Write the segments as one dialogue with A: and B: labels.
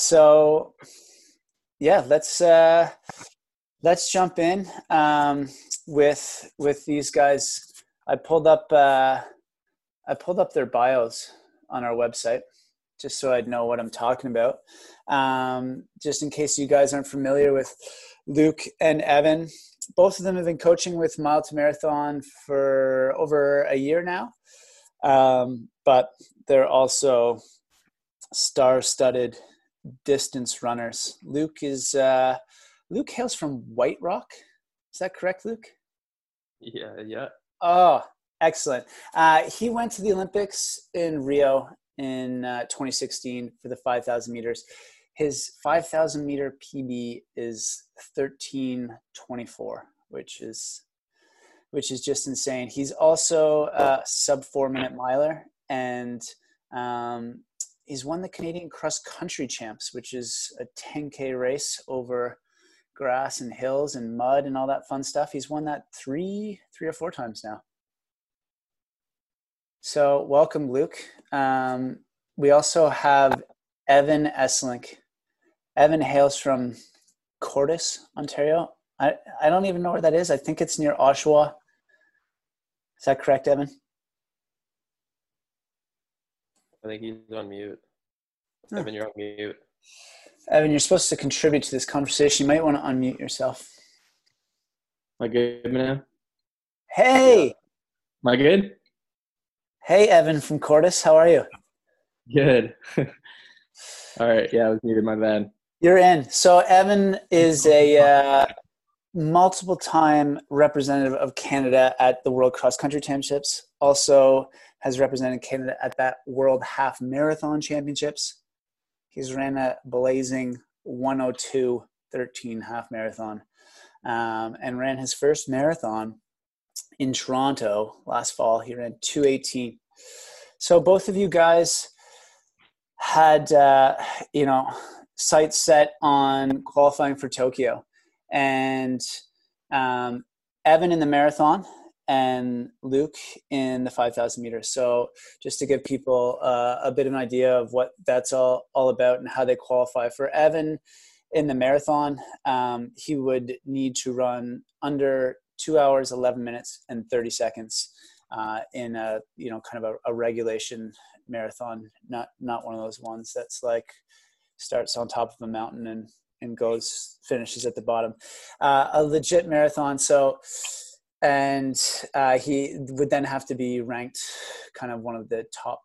A: So, yeah, let's uh, let's jump in um, with with these guys. I pulled up uh, I pulled up their bios on our website just so I'd know what I'm talking about. Um, just in case you guys aren't familiar with Luke and Evan, both of them have been coaching with Mile to Marathon for over a year now, um, but they're also star-studded distance runners. Luke is uh, Luke hails from White Rock. Is that correct, Luke?
B: Yeah, yeah.
A: Oh, excellent. Uh, he went to the Olympics in Rio in uh, 2016 for the 5,000 meters. His 5,000 meter PB is 13:24, which is which is just insane. He's also a sub four minute miler, and um, he's won the Canadian cross country champs, which is a 10k race over grass and hills and mud and all that fun stuff. He's won that three three or four times now. So welcome, Luke. Um, we also have Evan Esselink. Evan hails from Courtice, Ontario. I, I don't even know where that is. I think it's near Oshawa. Is that correct, Evan?
B: I think he's on mute. Evan, you're on mute.
A: Evan, you're supposed to contribute to this conversation. You might want to unmute yourself.
C: Am I good now?
A: Hey!
C: Am I good?
A: Hey, Evan from Courtice. How are you?
C: Good. All right. Yeah, I was muted. My bad.
A: You're in. So Evan is a uh, multiple time representative of Canada at the World Cross Country Championships. Also has represented Canada at that World Half Marathon Championships. He's ran a blazing 102 13 half marathon um, and ran his first marathon in Toronto last fall. He ran 218. So both of you guys had, uh, you know, sights set on qualifying for Tokyo. And um, Evan in the marathon and Luke in the 5,000 meters. So just to give people uh, a bit of an idea of what that's all, all about and how they qualify. For Evan in the marathon, um, he would need to run under two hours, 11 minutes and 30 seconds uh, in a, you know, kind of a, a regulation marathon, not, not one of those ones that's like starts on top of a mountain and, and goes, finishes at the bottom. Uh, a legit marathon. So, and uh, he would then have to be ranked kind of one of the top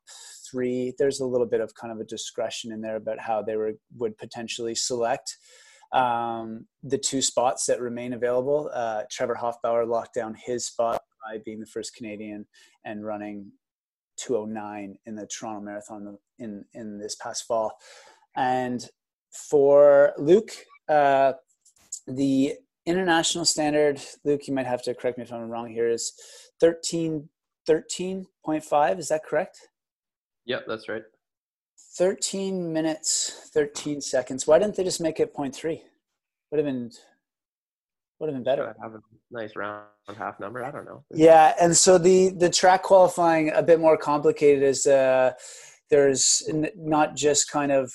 A: three. There's a little bit of kind of a discretion in there about how they were, would potentially select um, the two spots that remain available. Uh, Trevor Hofbauer locked down his spot by being the first Canadian and running 209 in the Toronto Marathon in in this past fall. And for Luke, uh, the international standard, Luke, you might have to correct me if I'm wrong here, is 13, 13.5. Is that correct?
B: Yep, that's right.
A: 13 minutes, 13 seconds. Why didn't they just make it 0.3? Would have been would have been better.
B: Have a nice round half number. I don't know.
A: Yeah, and so the the track qualifying a bit more complicated is uh, there's not just kind of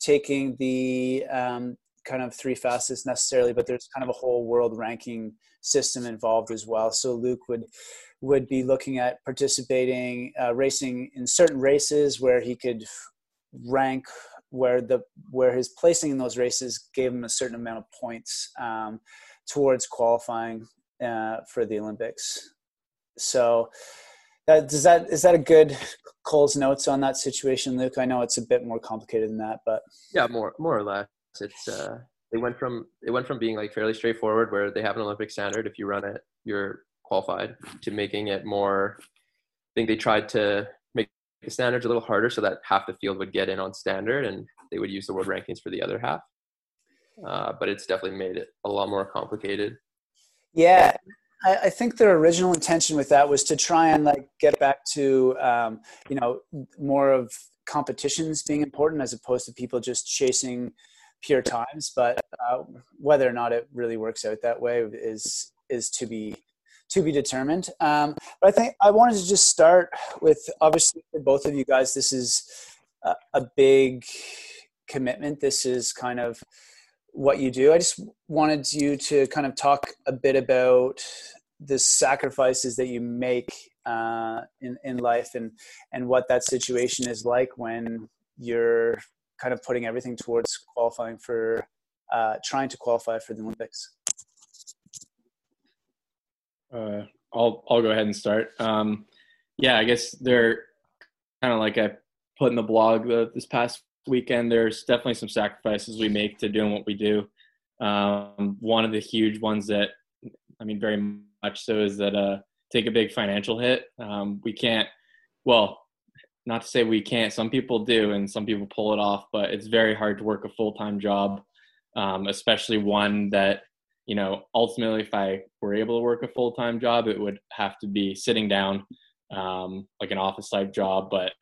A: taking the um, kind of three fastest necessarily, but there's kind of a whole world ranking system involved as well. So Luke would would be looking at participating, uh, racing in certain races where he could rank where the where his placing in those races gave him a certain amount of points um, towards qualifying uh, for the Olympics. So that does that is that a good Coles Notes on that situation, Luke? I know it's a bit more complicated than that, but
B: yeah, more more or less. It's uh, they went from it went from being like fairly straightforward, where they have an Olympic standard. If you run it, you're qualified, to making it more. I think they tried to make the standards a little harder so that half the field would get in on standard, and they would use the world rankings for the other half. Uh, but it's definitely made it a lot more complicated.
A: Yeah, I, I, think their original intention with that was to try and like get back to um, you know more of competitions being important as opposed to people just chasing pure times. But uh, whether or not it really works out that way is is to be to be determined. Um, but I think I wanted to just start with obviously for both of you guys, this is a, a big commitment. This is kind of what you do. I just wanted you to kind of talk a bit about the sacrifices that you make uh, in in life and and what that situation is like when you're kind of putting everything towards qualifying for uh, trying to qualify for the Olympics.
C: Uh, I'll I'll go ahead and start. Um, yeah, I guess they're kind of like I put in the blog the, this past weekend. There's definitely some sacrifices we make to doing what we do. Um, one of the huge ones that I mean, very much so, is that uh, take a big financial hit. Um, we can't. Well, not to say we can't. Some people do, and some people pull it off. But it's very hard to work a full time job, um, especially one that you know. Ultimately, if I were able to work a full time job, it would have to be sitting down, um, like an office type job. But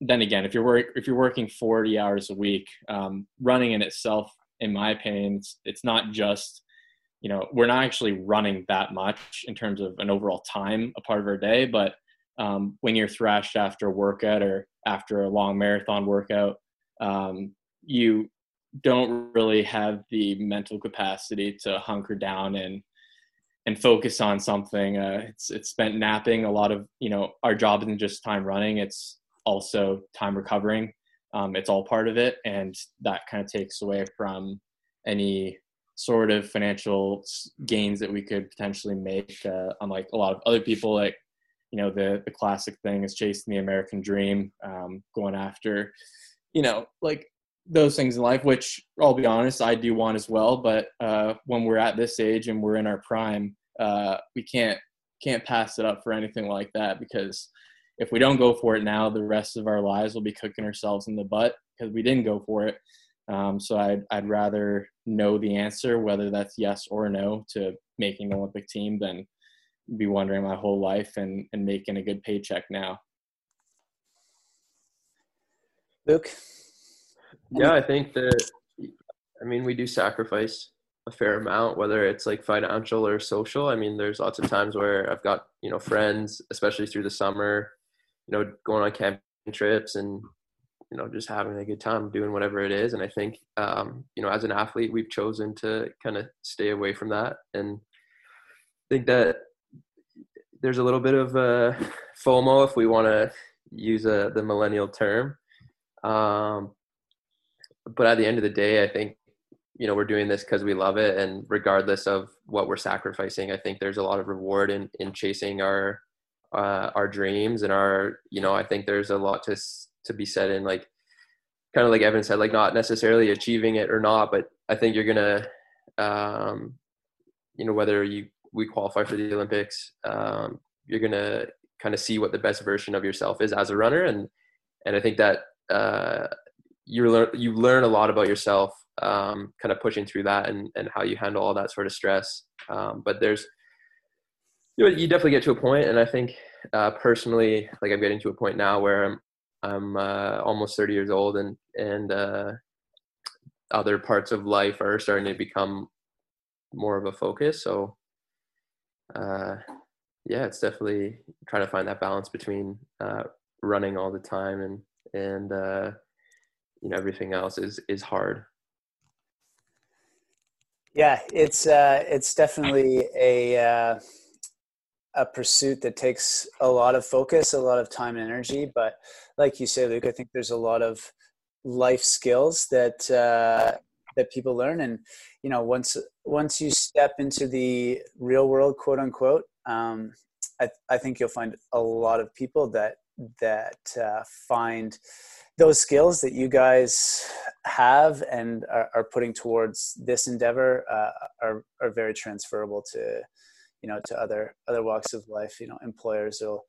C: then again, if you're work if you're working 40 hours a week, um, running in itself, in my opinion, it's, it's not just you know we're not actually running that much in terms of an overall time a part of our day but um, when you're thrashed after a workout or after a long marathon workout um, you don't really have the mental capacity to hunker down and and focus on something. Uh, it's it's spent napping. A lot of you know our job isn't just time running it's also time recovering. Um, it's all part of it and that kind of takes away from any sort of financial gains that we could potentially make uh, unlike a lot of other people like you know the the classic thing is chasing the american dream um, going after you know like those things in life which i'll be honest i do want as well but uh, when we're at this age and we're in our prime uh, we can't can't pass it up for anything like that because if we don't go for it now the rest of our lives will be cooking ourselves in the butt because we didn't go for it. Um, so I'd, I'd rather know the answer, whether that's yes or no, to making the Olympic team than be wondering my whole life and, and making a good paycheck now.
A: Luke?
B: Yeah, I think that, I mean, we do sacrifice a fair amount, whether it's like financial or social. I mean, there's lots of times where I've got, you know, friends, especially through the summer, you know, going on camping trips and you know just having a good time doing whatever it is and i think um, you know as an athlete we've chosen to kind of stay away from that and I think that there's a little bit of uh, fomo if we want to use a, uh, the millennial term. Um, but at the end of the day i think you know we're doing this because we love it. And regardless of what we're sacrificing i think there's a lot of reward in in chasing our uh, our dreams and our you know i think there's a lot to to be said in like kind of like Evan said, like not necessarily achieving it or not, but I think you're gonna, um, you know, whether you we qualify for the Olympics, um, you're gonna kind of see what the best version of yourself is as a runner, and and I think that uh, you learn you learn a lot about yourself, um, kind of pushing through that and and how you handle all that sort of stress. Um, but there's you, know, you definitely get to a point, and I think uh, personally, like I'm getting to a point now where I'm I'm uh, almost 30 years old, and and uh, other parts of life are starting to become more of a focus. So, uh, yeah, it's definitely trying to find that balance between uh, running all the time and and uh, you know everything else is is hard.
A: Yeah, it's uh, it's definitely a uh, a pursuit that takes a lot of focus, a lot of time and energy. But like you say, Luke, I think there's a lot of life skills that uh, that people learn, and you know, once once you step into the real world, quote unquote, um, I, I think you'll find a lot of people that that uh, find those skills that you guys have and are, are putting towards this endeavor uh, are, are very transferable to you know to other other walks of life. You know employers will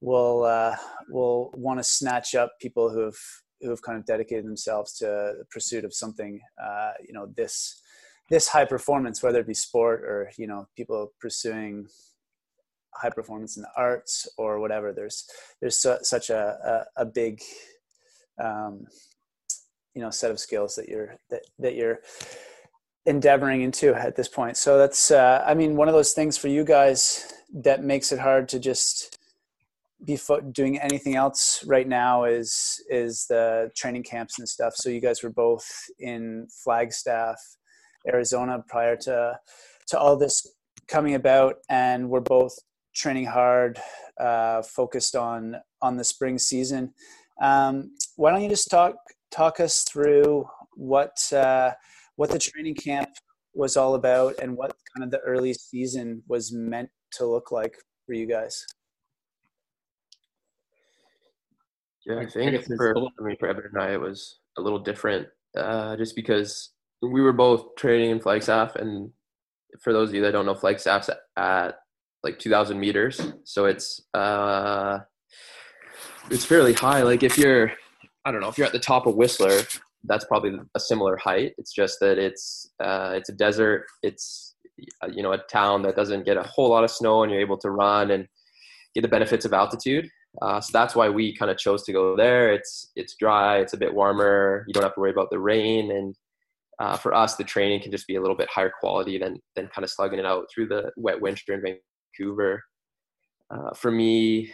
A: will uh, will want to snatch up people who have who have kind of dedicated themselves to the pursuit of something uh, you know this this high performance whether it be sport or you know people pursuing high performance in the arts or whatever there's there's su- such a, a, a big um, you know set of skills that you're that, that you're endeavoring into at this point. So that's, uh, I mean, one of those things for you guys that makes it hard to just before doing anything else right now is is the training camps and stuff. So you guys were both in Flagstaff, Arizona prior to to all this coming about, and we're both training hard, uh, focused on on the spring season. Um, why don't you just talk talk us through what uh, what the training camp was all about and what kind of the early season was meant to look like for you guys?
B: Yeah, I think for I mean for Evan and I, it was a little different, uh, just because we were both training in Flagstaff, and for those of you that don't know, Flagstaff's at like 2,000 meters, so it's uh, it's fairly high. Like if you're, I don't know, if you're at the top of Whistler, that's probably a similar height. It's just that it's uh, it's a desert. It's you know a town that doesn't get a whole lot of snow, and you're able to run and get the benefits of altitude. Uh, so that's why we kind of chose to go there. It's it's dry, it's a bit warmer. You don't have to worry about the rain, and uh, for us, the training can just be a little bit higher quality than than kind of slugging it out through the wet winter in Vancouver. Uh, for me,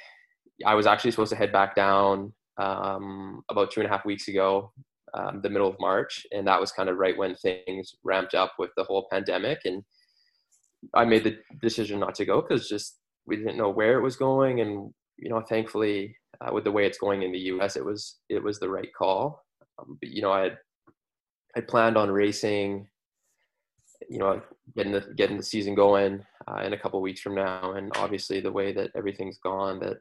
B: I was actually supposed to head back down um, about two and a half weeks ago, um, the middle of March, and that was kind of right when things ramped up with the whole pandemic, and I made the decision not to go because just we didn't know where it was going, and you know, thankfully, uh, with the way it's going in the U.S., it was it was the right call. Um, but you know, I had I planned on racing, you know, getting the getting the season going uh, in a couple weeks from now, and obviously the way that everything's gone, that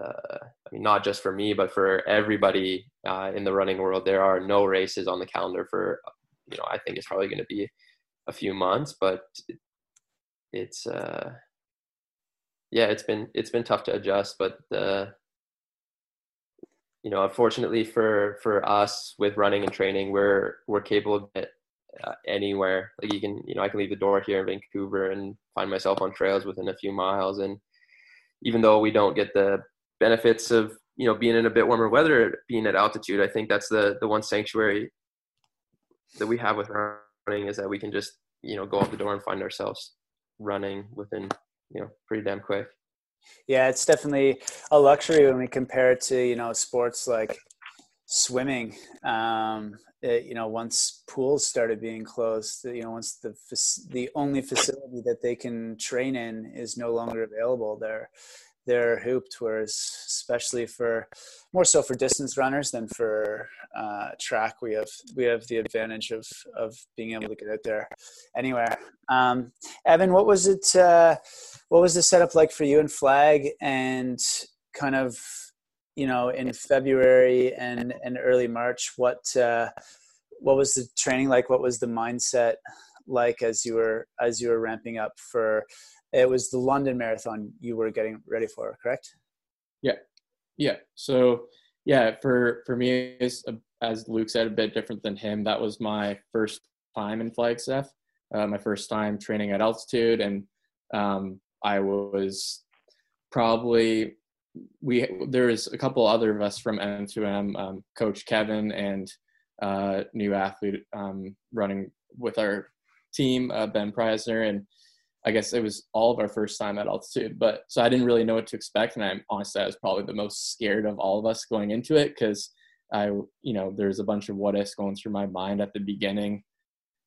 B: uh, I mean, not just for me, but for everybody uh, in the running world, there are no races on the calendar for, you know, I think it's probably going to be a few months, but it's, uh, yeah, it's been it's been tough to adjust, but the, you know, unfortunately for for us with running and training, we're we're capable of it uh, anywhere. Like you can, you know, I can leave the door here in Vancouver and find myself on trails within a few miles, and even though we don't get the benefits of you know being in a bit warmer weather, being at altitude, I think that's the the one sanctuary that we have with running is that we can just you know go out the door and find ourselves running within you know pretty damn quick.
A: Yeah, it's definitely a luxury when we compare it to you know sports like swimming. Um, it, you know, once pools started being closed, you know, once the the only facility that they can train in is no longer available, they're they're hooped. Whereas, especially for more so for distance runners than for uh, track, we have we have the advantage of of being able to get out there anywhere. Um, Evan, what was it? Uh, what was the setup like for you and Flag, and kind of you know in February and and early March? What uh, what was the training like? What was the mindset like as you were as you were ramping up for? It was the London Marathon you were getting ready for, correct?
C: Yeah, yeah. So yeah, for for me, as, as Luke said, a bit different than him. That was my first time in Flagstaff, uh, my first time training at altitude, and um, I was probably we there was a couple other of us from M2M, um, Coach Kevin and uh, new athlete um, running with our team, uh, Ben Preisner, and I guess it was all of our first time at altitude. But so I didn't really know what to expect, and I'm honestly I was probably the most scared of all of us going into it because I, you know, there's a bunch of what ifs going through my mind at the beginning.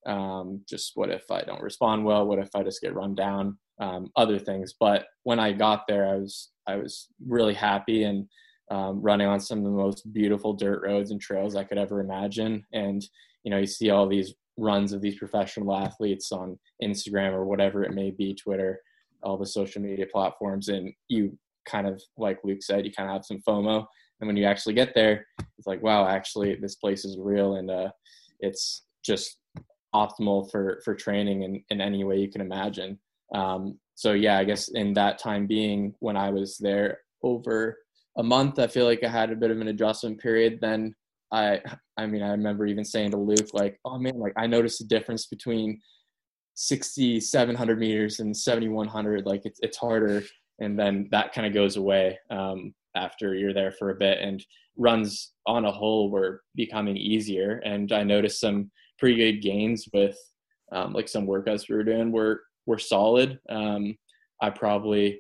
C: Um, just what if I don't respond well? What if I just get run down? Um, other things. But when I got there, I was I was really happy and um, running on some of the most beautiful dirt roads and trails I could ever imagine. And you know, you see all these runs of these professional athletes on Instagram or whatever it may be, Twitter, all the social media platforms, and you kind of like Luke said, you kind of have some FOMO. And when you actually get there, it's like, wow, actually, this place is real, and uh, it's just optimal for for training in, in any way you can imagine. Um, so yeah, I guess in that time being when I was there over a month, I feel like I had a bit of an adjustment period. Then I, I mean, I remember even saying to Luke, like, oh man, like I noticed the difference between 60, 700 meters and 7,100. Like it's, it's harder. And then that kind of goes away um, after you're there for a bit and runs on a whole were becoming easier. And I noticed some pretty good gains with um, like some workouts we were doing were, were solid. Um, I probably,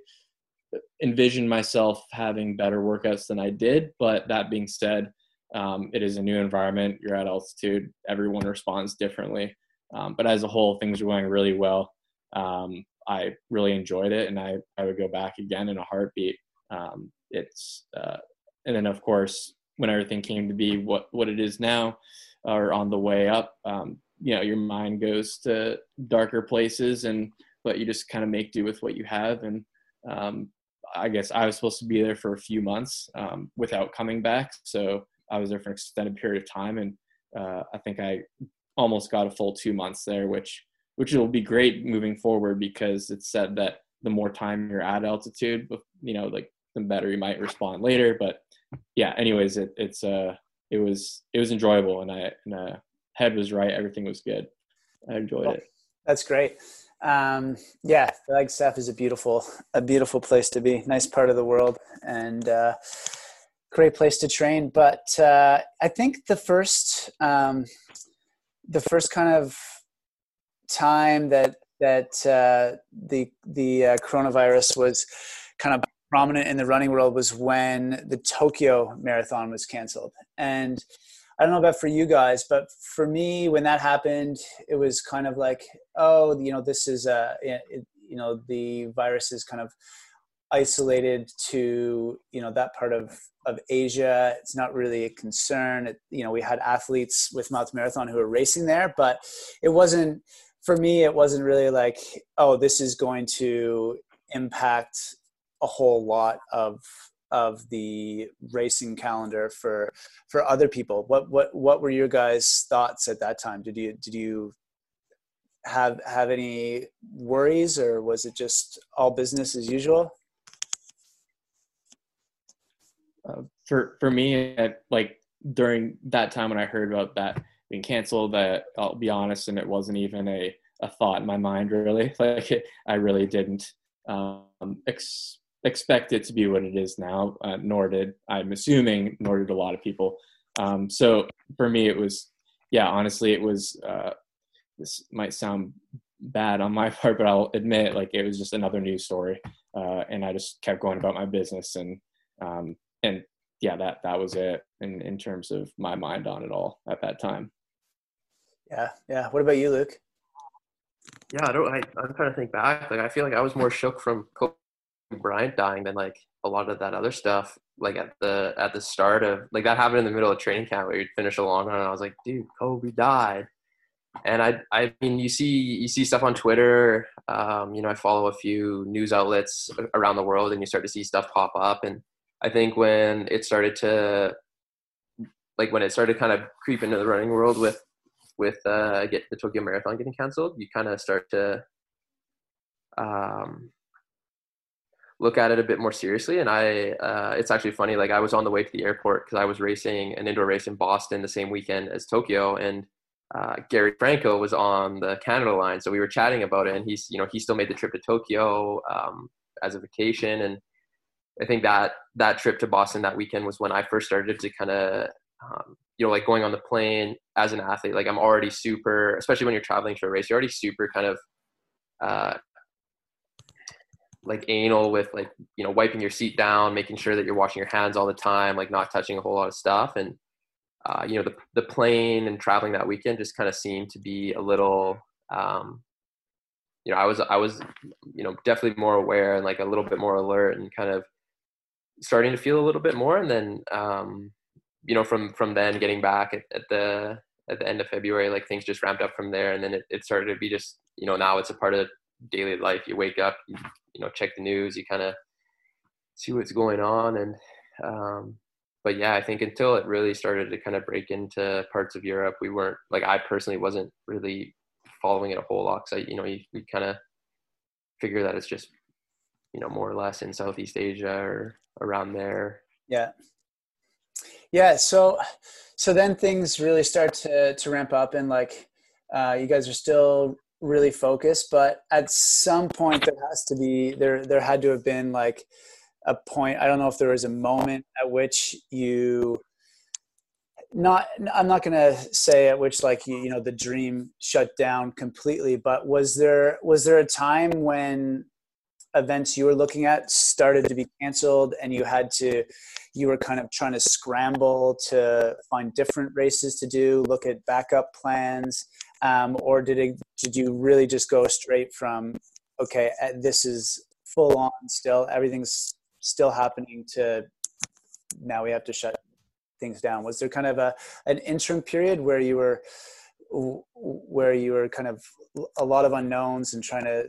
C: envisioned myself having better workouts than I did. But that being said, um, it is a new environment. You're at altitude. Everyone responds differently. Um, but as a whole, things are going really well. Um, I really enjoyed it, and I, I would go back again in a heartbeat. Um, it's uh, and then of course when everything came to be what what it is now, or on the way up, um, you know, your mind goes to darker places, and but you just kind of make do with what you have. And um, I guess I was supposed to be there for a few months without coming back, so I was there for an extended period of time, and uh, I think I almost got a full two months there, which which will be great moving forward because it's said that the more time you're at altitude, you know, like the better you might respond later. But yeah, anyways, it, it's uh, it was it was enjoyable, and I and uh, head was right, everything was good. I enjoyed it.
A: That's great. Um, yeah, Flagstaff is a beautiful a beautiful place to be. Nice part of the world, and uh, great place to train. But uh, I think the first um, the first kind of time that that uh, the the uh, coronavirus was kind of prominent in the running world was when the Tokyo Marathon was canceled. And I don't know about for you guys, but for me, when that happened, it was kind of like, oh, you know, this is a, it, you know, the virus is kind of isolated to you know that part of of Asia. It's not really a concern. It, you know, we had athletes with Mouth Marathon who were racing there, but it wasn't for me. It wasn't really like, oh, this is going to impact a whole lot of of the racing calendar for for other people. What what what were your guys' thoughts at that time? Did you did you have have any worries, or was it just all business as usual?
C: Uh, for for me, like during that time when I heard about that being canceled, that I'll be honest, and it wasn't even a a thought in my mind really. Like I really didn't um, ex- expect it to be what it is now. Uh, nor did I'm assuming, nor did a lot of people. Um, so for me, it was yeah. Honestly, it was. Uh, this might sound bad on my part, but I'll admit like it was just another news story, uh, and I just kept going about my business and um, and yeah, that that was it in in terms of my mind on it all at that time.
A: Yeah, yeah. What about you, Luke?
B: Yeah, I don't. I, I'm trying to think back. Like, I feel like I was more shook from Kobe Bryant dying than like a lot of that other stuff. Like at the at the start of like that happened in the middle of training camp where you'd finish a long run, and I was like, dude, Kobe died. And I, I mean, you see, you see stuff on Twitter. Um, you know, I follow a few news outlets around the world, and you start to see stuff pop up. And I think when it started to like when it started kind of creep into the running world with with uh, get the Tokyo Marathon getting canceled, you kind of start to um, look at it a bit more seriously. And I, uh, it's actually funny. Like I was on the way to the airport because I was racing an indoor race in Boston the same weekend as Tokyo, and uh, Gary Franco was on the Canada line, so we were chatting about it. And he's, you know, he still made the trip to Tokyo um, as a vacation, and I think that that trip to Boston that weekend was when I first started to kind of, um, you know, like going on the plane as an athlete. Like I'm already super, especially when you're traveling to a race, you're already super kind of uh, like anal with like you know wiping your seat down, making sure that you're washing your hands all the time, like not touching a whole lot of stuff. And uh, you know the the plane and traveling that weekend just kind of seemed to be a little. Um, you know, I was I was you know definitely more aware and like a little bit more alert and kind of starting to feel a little bit more and then um, you know from from then getting back at, at, the at the end of february like things just ramped up from there and then it, it started to be just you know now it's a part of daily life. You wake up you, you know check the news you kind of see what's going on and um, but yeah i think until it really started to kind of break into parts of europe we weren't like i personally wasn't really following it a whole lot i you know you, you kind of figure that it's just you know more or less in southeast asia or around there.
A: Yeah. Yeah. So, so then things really start to, to ramp up and like, uh, you guys are still really focused, but at some point there has to be, there, there had to have been like a point. I don't know if there was a moment at which you, not i'm not going to say at which like you, you know the dream shut down completely but was there was there a time when events you were looking at started to be canceled and you had to you were kind of trying to scramble to find different races to do look at backup plans um, or did it did you really just go straight from okay uh, this is full on still everything's still happening to now we have to shut things down? Was there kind of a an interim period where you were where you were kind of a lot of unknowns and trying to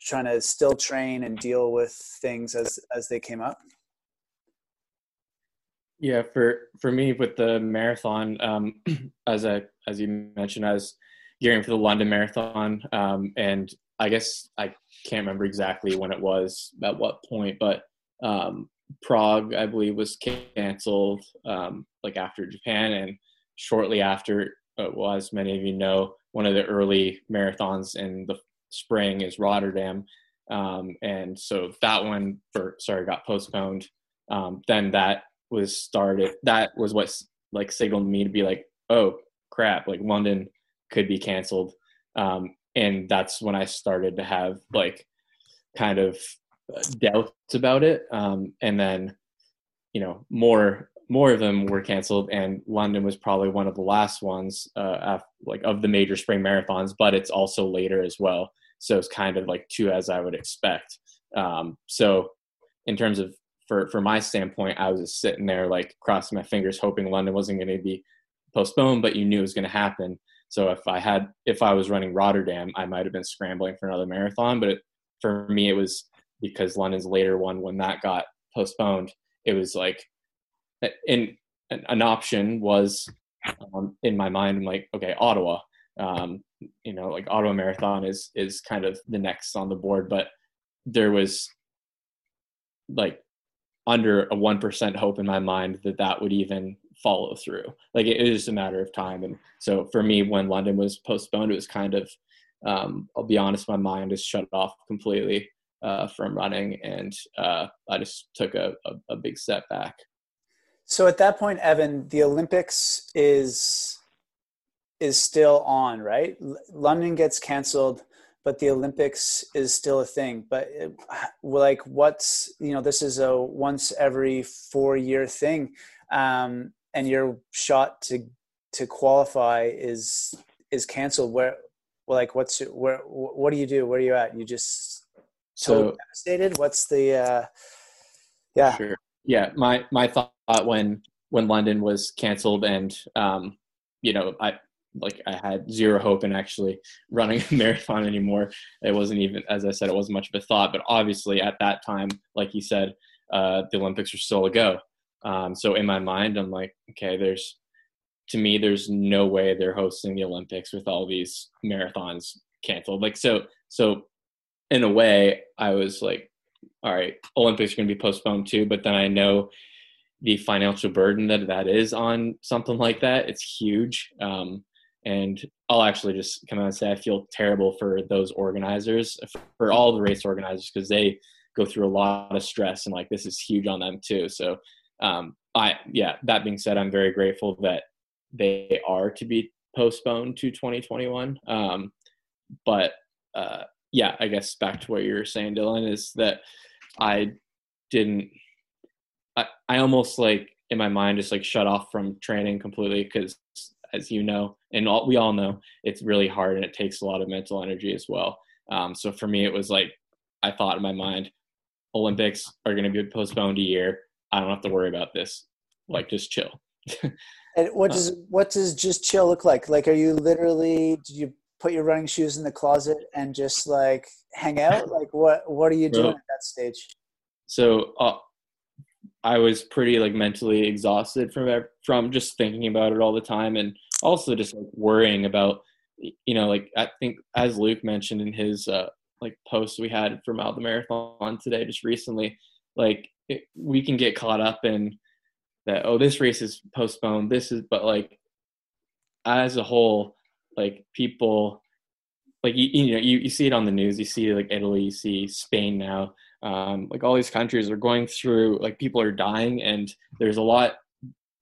A: trying to still train and deal with things as as they came up?
C: Yeah for for me with the marathon um as i as you mentioned i was gearing for the london marathon um and i guess i can't remember exactly when it was at what point but um prague i believe was canceled um like after japan and shortly after uh, well as many of you know one of the early marathons in the spring is Rotterdam. Um, and so that one for sorry got postponed. Um, then that was started. That was what like signaled me to be like, oh crap, like London could be canceled. Um, and that's when I started to have like kind of uh, doubts about it. Um, and then, you know, more more of them were canceled, and London was probably one of the last ones, uh, like of the major spring marathons. But it's also later as well so it's kind of like two as I would expect. Um, so in terms of for for my standpoint, I was just sitting there like crossing my fingers, hoping London wasn't going to be postponed, but you knew it was going to happen. So if I had if I was running Rotterdam, I might have been scrambling for another marathon. But it, for me, it was because London's later one when that got postponed. It was like, in an option was um, in my mind. I'm like, okay, Ottawa. Um, you know like Ottawa Marathon is is kind of the next on the board but there was like under a 1% hope in my mind that that would even follow through. Like it, was just a matter of time. And so for me when london was postponed it was kind of um, i'll be honest my mind is shut off completely uh, from running. And uh, i just took a, a, a big step back
A: so at that point evan the olympics is is still on, right? L- London gets canceled, but the Olympics is still a thing. But it, like, what's you know, this is a once every four year thing, um, and your shot to to qualify is is canceled. Where, like, what's your, where? What do you do? Where are you at? You just so devastated. What's the? Uh, yeah.
C: Sure. Yeah. My my thought when when London was canceled and um, you know I like I had zero hope in actually running a marathon anymore. It wasn't even, as I said, it wasn't much of a thought. But obviously, at that time, like you said, uh, the Olympics were still a go. Um, so in my mind, I'm like, okay, there's to me, there's no way they're hosting the Olympics with all these marathons canceled. Like so, so in a way, I was like, all right, Olympics are going to be postponed too. But then I know the financial burden that that is on something like that. It's huge. Um, and I'll actually just come out and say I feel terrible for those organizers, for all the race organizers, because they go through a lot of stress and like this is huge on them too. So, um, I yeah. That being said, I'm very grateful that they are to be postponed to 2021. Um, but uh, yeah, I guess back to what you were saying, Dylan, is that I didn't. I I almost like in my mind just like shut off from training completely because as you know, and all, we all know, it's really hard and it takes a lot of mental energy as well. Um, so for me, it was like I thought in my mind, Olympics are going to be postponed a year. I don't have to worry about this. Like, just chill.
A: and what does what does just chill look like? Like, are you literally? Did you put your running shoes in the closet and just like hang out? Like, what what are you doing at that stage?
C: So uh, I was pretty like mentally exhausted from from just thinking about it all the time, and also just like worrying about you know like I think as Luke mentioned in his uh, like post we had from out the marathon today just recently, like it, we can get caught up in that oh this race is postponed this is but like as a whole like people like you, you know you, you see it on the news you see like italy you see spain now um, like all these countries are going through like people are dying and there's a lot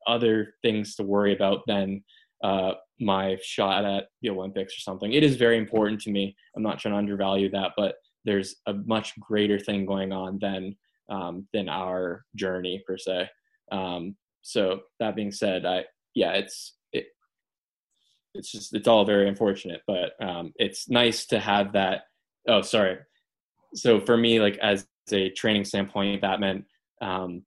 C: other things to worry about than uh, my shot at the olympics or something it is very important to me i'm not trying to undervalue that but there's a much greater thing going on than um, than our journey per se. Um, so that being said, I yeah, it's it, it's just it's all very unfortunate, but um, it's nice to have that. Oh, sorry. So for me, like as a training standpoint, that meant um,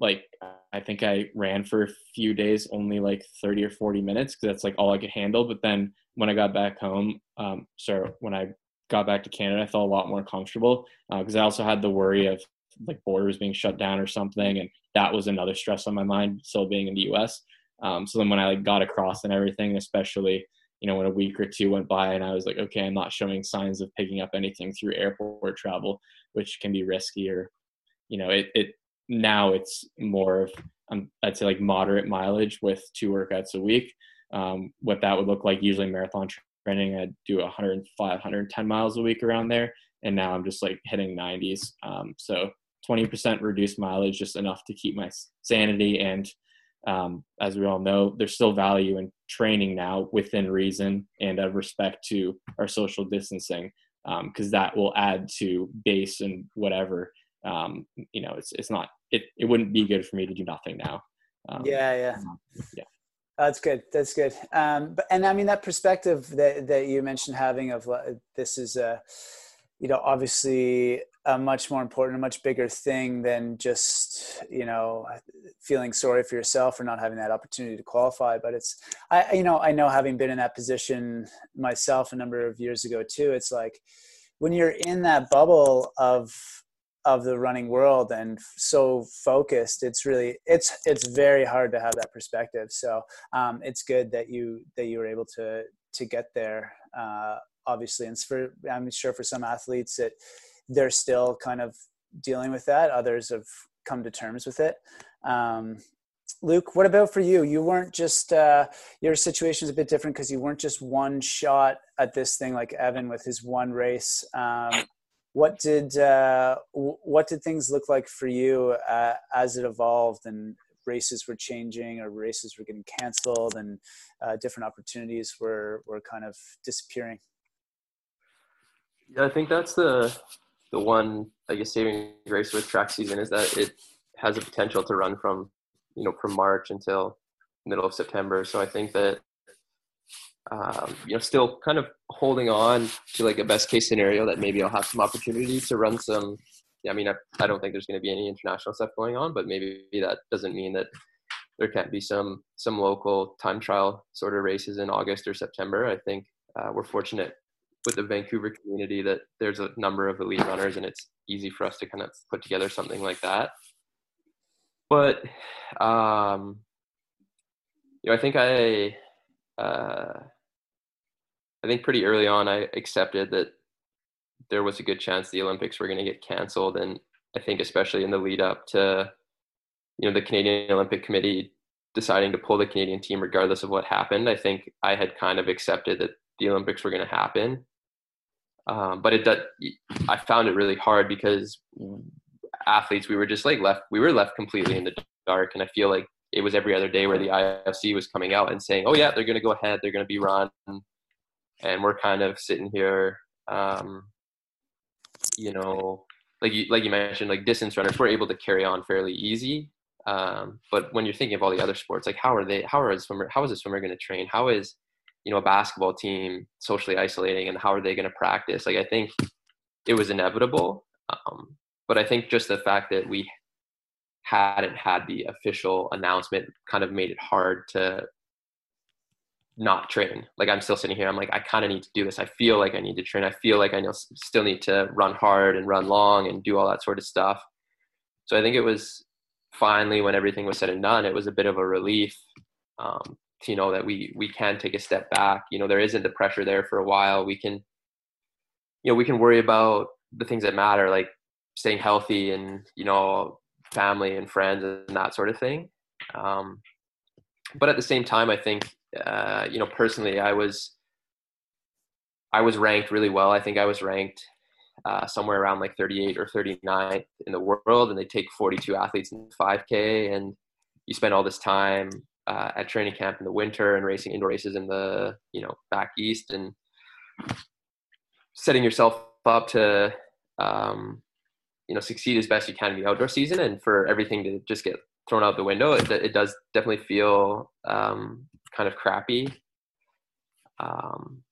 C: like I think I ran for a few days only like 30 or 40 minutes because that's like all I could handle. But then when I got back home, um, sorry, when I got back to Canada, I felt a lot more comfortable because uh, I also had the worry of like borders being shut down or something, and that was another stress on my mind. Still being in the U.S. Um, so then when I like got across and everything, especially you know when a week or two went by and I was like, okay, I'm not showing signs of picking up anything through airport travel, which can be risky or you know it it now it's more of um, I'd say like moderate mileage with two workouts a week. Um, what that would look like usually marathon training, I'd do 105, 110 miles a week around there, and now I'm just like hitting 90s. Um, so 20% reduced mileage, just enough to keep my sanity. And um, as we all know, there's still value in training now within reason and of respect to our social distancing, because um, that will add to base and whatever. Um, you know, it's it's not it it wouldn't be good for me to do nothing now.
A: Um, yeah, yeah,
C: yeah.
A: That's good. That's good. Um, but and I mean that perspective that that you mentioned having of this is a, you know, obviously a much more important, a much bigger thing than just you know feeling sorry for yourself for not having that opportunity to qualify. But it's I you know I know having been in that position myself a number of years ago too. It's like when you're in that bubble of of the running world and so focused it's really it's it's very hard to have that perspective so um, it's good that you that you were able to to get there uh, obviously and for i'm sure for some athletes that they're still kind of dealing with that. Others have come to terms with it. Um, luke what about for you? You weren't just uh, your situation is a bit different because you weren't just one shot at this thing like evan with his one race. Um, what did uh, what did things look like for you uh, as it evolved and races were changing or races were getting canceled and uh, different opportunities were were kind of disappearing
B: yeah i think that's the the one i guess saving grace with track season is that it has a potential to run from you know from march until middle of september so i think that um, you know, still kind of holding on to like a best case scenario that maybe I'll have some opportunity to run some. I mean, I, I don't think there's going to be any international stuff going on, but maybe that doesn't mean that there can't be some some local time trial sort of races in August or September. I think uh, we're fortunate with the Vancouver community that there's a number of elite runners, and it's easy for us to kind of put together something like that. But um, you know, I think I uh, I think pretty early on I accepted that there was a good chance the Olympics were going to get canceled, and I think especially in the lead up to you know the Canadian Olympic Committee deciding to pull the Canadian team regardless of what happened, I think I had kind of accepted that the Olympics were going to happen. Um, but it I found it really hard because athletes we were just like left we were left completely in the dark, and I feel like it was every other day where the IFC was coming out and saying, "Oh yeah, they're going to go ahead, they're going to be run," and we're kind of sitting here, um, you know, like you like you mentioned, like distance runners, we're able to carry on fairly easy. Um, but when you're thinking of all the other sports, like how are they? How are a swimmer? How is a swimmer going to train? How is you know a basketball team socially isolating, and how are they going to practice? Like I think it was inevitable. Um, but I think just the fact that we hadn't had the official announcement kind of made it hard to not train. Like I'm still sitting here. I'm like, I kind of need to do this. I feel like I need to train. I feel like I still need to run hard and run long and do all that sort of stuff. So I think it was finally when everything was said and done, it was a bit of a relief um, you know, that we, we can take a step back. You know, there isn't the pressure there for a while. We can, you know, we can worry about the things that matter, like staying healthy and, you know, family and friends and that sort of thing. Um, but at the same time, I think uh, you know personally, I was I was ranked really well. I think I was ranked uh, somewhere around like 38 or 39 in the world, and they take 42 athletes in 5K, and you spend all this time uh, at training camp in the winter and racing indoor races in the you know back east and setting yourself up to um, you know succeed as best you can in the outdoor season, and for everything to just get thrown out the window, it, it does definitely feel um, kind of crappy. Um,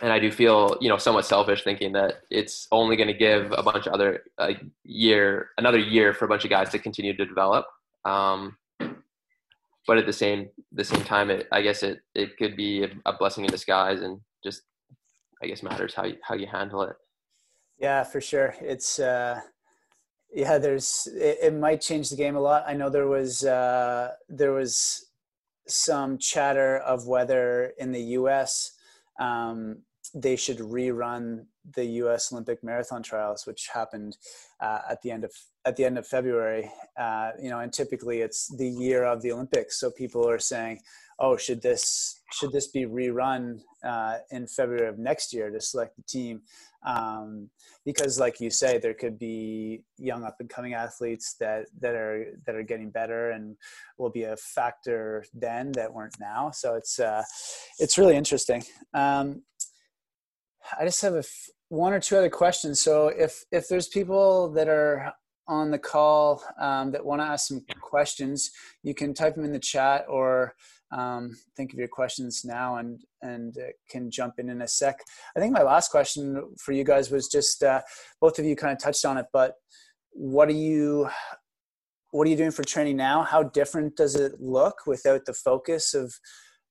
B: and I do feel, you know, somewhat selfish thinking that it's only going to give a bunch of other a year, another year for a bunch of guys to continue to develop. Um, but at the same the same time, it, I guess it it could be a, blessing in disguise, and just I guess matters how you, how you handle it.
A: Yeah, for sure. It's uh, yeah. There's it, it might change the game a lot. I know there was uh, there was some chatter of whether in the U.S. Um, they should rerun the U.S. Olympic marathon trials, which happened uh, at the end of at the end of February. Uh, you know, and typically it's the year of the Olympics, so people are saying, "Oh, should this should this be rerun uh, in February of next year to select the team?" Um, because, like you say, there could be young up and coming athletes that that are that are getting better and will be a factor then that weren't now. So it's uh, it's really interesting. Um, I just have a f- one or two other questions. So if if there's people that are on the call um, that want to ask some questions, you can type them in the chat or um, think of your questions now and and uh, can jump in in a sec. I think my last question for you guys was just uh, both of you kind of touched on it, but what are you what are you doing for training now? How different does it look without the focus of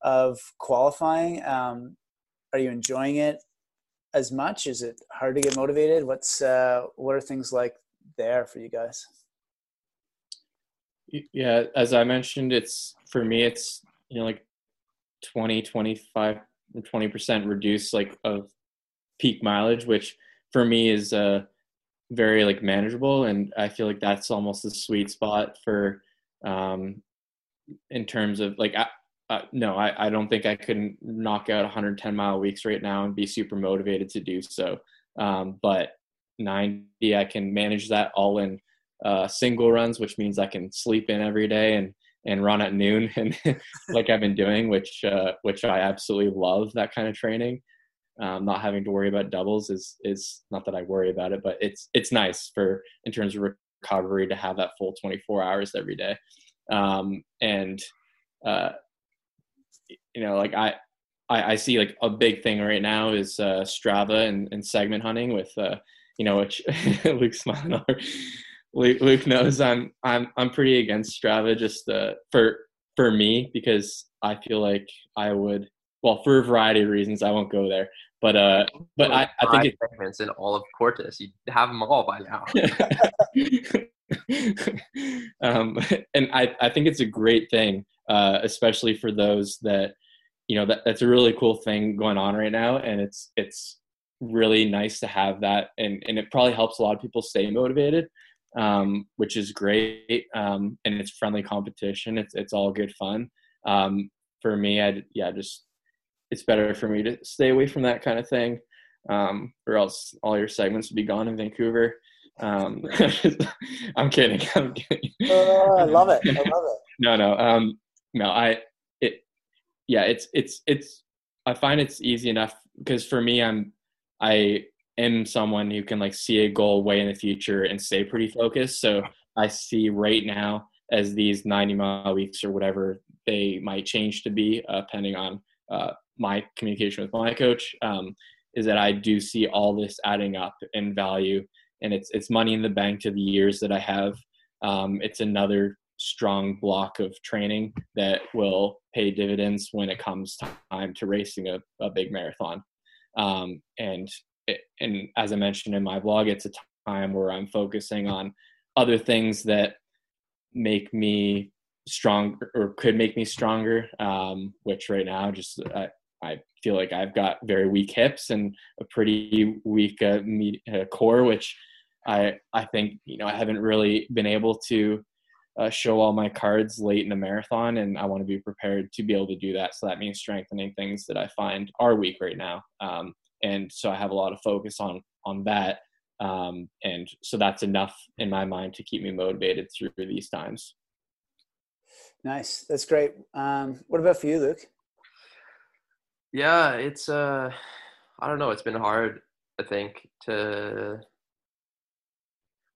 A: of qualifying? Um, are you enjoying it? As much? Is it hard to get motivated? What's uh, what are things like there for you guys?
C: Yeah, as I mentioned, it's for me, it's you know like 20, 25, 20 percent reduced like of peak mileage, which for me is uh, very like manageable, and I feel like that's almost the sweet spot for um, in terms of like uh, no, I, I don't think I could knock out 110 mile weeks right now and be super motivated to do so. Um, but 90, I can manage that all in uh, single runs, which means I can sleep in every day and and run at noon and like I've been doing, which uh, which I absolutely love that kind of training. Um, not having to worry about doubles is is not that I worry about it, but it's it's nice for in terms of recovery to have that full 24 hours every day. Um, and uh, you know, like I, I, I, see like a big thing right now is uh, Strava and, and segment hunting with, uh, you know, which Luke smiling. Luke, Luke knows I'm, I'm, I'm pretty against Strava just uh, for, for me because I feel like I would, well, for a variety of reasons, I won't go there. But uh, but I, I think
B: it, segments in all of Courtice, you have them all by now.
C: um, and I, I think it's a great thing, uh, especially for those that you know that that's a really cool thing going on right now. And it's it's really nice to have that. And and it probably helps a lot of people stay motivated um, which is great. Um, and it's friendly competition. It's it's all good fun. Um, for me i yeah just it's better for me to stay away from that kind of thing um, or else all your segments would be gone in vancouver. Um, i'm kidding. I'm kidding.
A: I love it. I love it.
C: No no um no i it yeah, it's it's it's I find it's easy enough because for me, I'm I am someone who can like see a goal way in the future and stay pretty focused. So I see right now as these 90 mile weeks or whatever they might change to be, uh, depending on uh, my communication with my coach, um, is that I do see all this adding up in value, and it's it's money in the bank to the years that I have. Um, it's another strong block of training that will pay dividends when it comes time to racing a, a big marathon. Um, and it, and as I mentioned in my blog, it's a time where I'm focusing on other things that make me strong or could make me stronger. Um, which right now, just I, I feel like I've got very weak hips and a pretty weak uh, uh, core, which I I think you know I haven't really been able to uh, show all my cards late in a marathon, and I want to be prepared to be able to do that. So that means strengthening things that I find are weak right now, um, and so I have a lot of focus on on that. Um, and so that's enough in my mind to keep me motivated through these times.
A: Nice, that's great. Um, what about for you, Luke?
B: Yeah, it's uh, I don't know. It's been hard I think to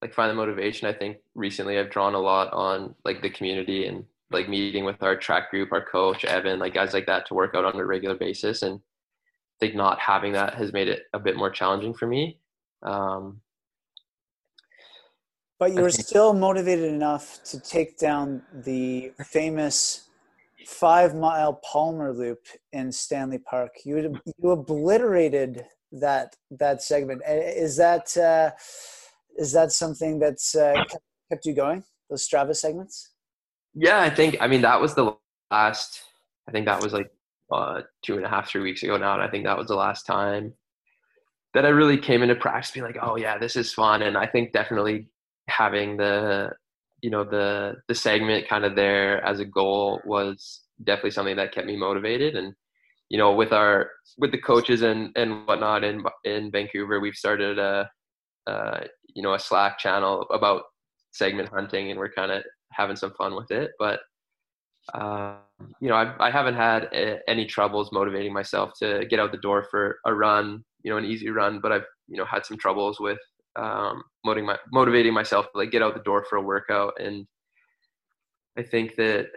B: like find the motivation. I think recently I've drawn a lot on like the community and like meeting with our track group, our coach Evan, like guys like that to work out on a regular basis. And I think not having that has made it a bit more challenging for me. Um,
A: but you were still motivated enough to take down the famous five mile Palmer loop in Stanley Park. You you obliterated that that segment. Is that uh, is that something that's uh, kept you going? Those Strava segments?
B: Yeah, I think. I mean, that was the last. I think that was like uh, two and a half, three weeks ago now, and I think that was the last time that I really came into practice, being like, "Oh yeah, this is fun." And I think definitely having the you know the the segment kind of there as a goal was definitely something that kept me motivated and you know with our with the coaches and and whatnot in in vancouver we've started a, a you know a slack channel about segment hunting and we're kind of having some fun with it but uh, you know I, I haven't had a, any troubles motivating myself to get out the door for a run you know an easy run but i've you know had some troubles with um, motivating, my, motivating myself to like get out the door for a workout. And I think that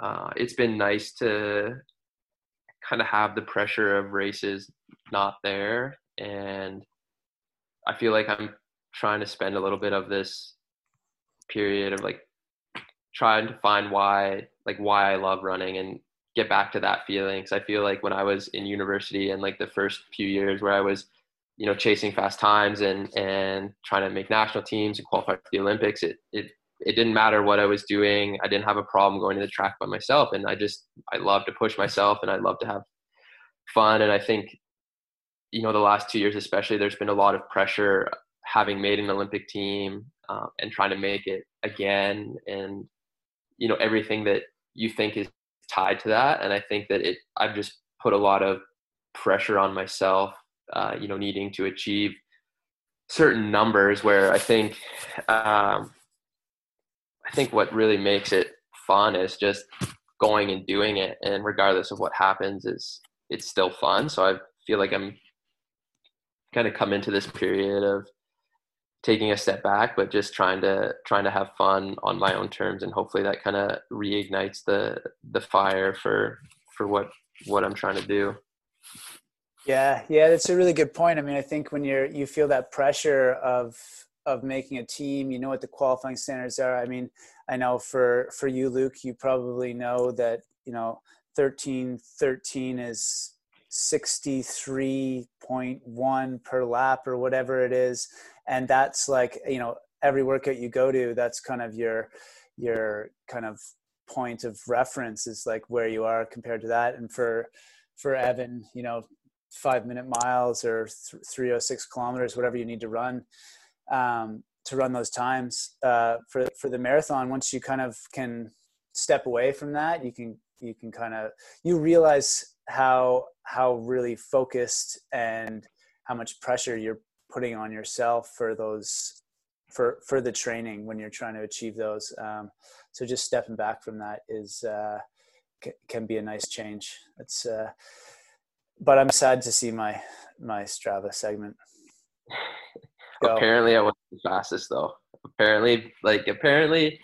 B: uh, it's been nice to kind of have the pressure of races not there. And I feel like I'm trying to spend a little bit of this period of like trying to find why, like why I love running and get back to that feeling. Cause I feel like when I was in university and like the first few years where I was you know chasing fast times and and trying to make national teams and qualify for the Olympics. It it it didn't matter what I was doing. I didn't have a problem going to the track by myself, and I just I love to push myself and I love to have fun. And I think you know the last two years especially, there's been a lot of pressure having made an Olympic team um, and trying to make it again, and you know everything that you think is tied to that. And I think that it I've just put a lot of pressure on myself uh, you know needing to achieve certain numbers where I think um, I think what really makes it fun is just going and doing it and regardless of what happens is it's still fun so I feel like I'm kind of come into this period of taking a step back but just trying to trying to have fun on my own terms and hopefully that kind of reignites the the fire for for what what I'm trying to do
A: yeah, yeah, that's a really good point. I mean, I think when you're you feel that pressure of of making a team, you know what the qualifying standards are. I mean, I know for for you, Luke, you probably know that you know thirteen thirteen is sixty three point one per lap or whatever it is, and that's like you know every workout you go to, that's kind of your your kind of point of reference is like where you are compared to that, and for for Evan, you know, five minute miles or th- 306 kilometers, whatever you need to run um, to run those times uh, for for the marathon. Once you kind of can step away from that, you can you can kind of you realize how how really focused and how much pressure you're putting on yourself for those for for the training when you're trying to achieve those. Um, so just stepping back from that is uh, c- can be a nice change. It's uh, but I'm sad to see my my Strava segment.
B: Go. Apparently, I wasn't the fastest though. Apparently, like apparently,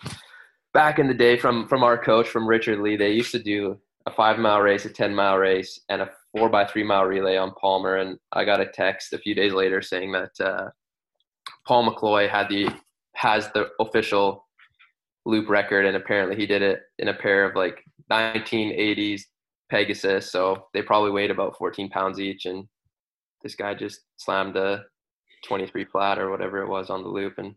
B: back in the day, from from our coach from Richard Lee, they used to do a five mile race, a ten mile race, and a four by three mile relay on Palmer. And I got a text a few days later saying that uh, Paul McCloy had the has the official loop record, and apparently he did it in a pair of like 1980s Pegasus, so they probably weighed about 14 pounds each. And this guy just slammed a 23 flat or whatever it was on the loop. And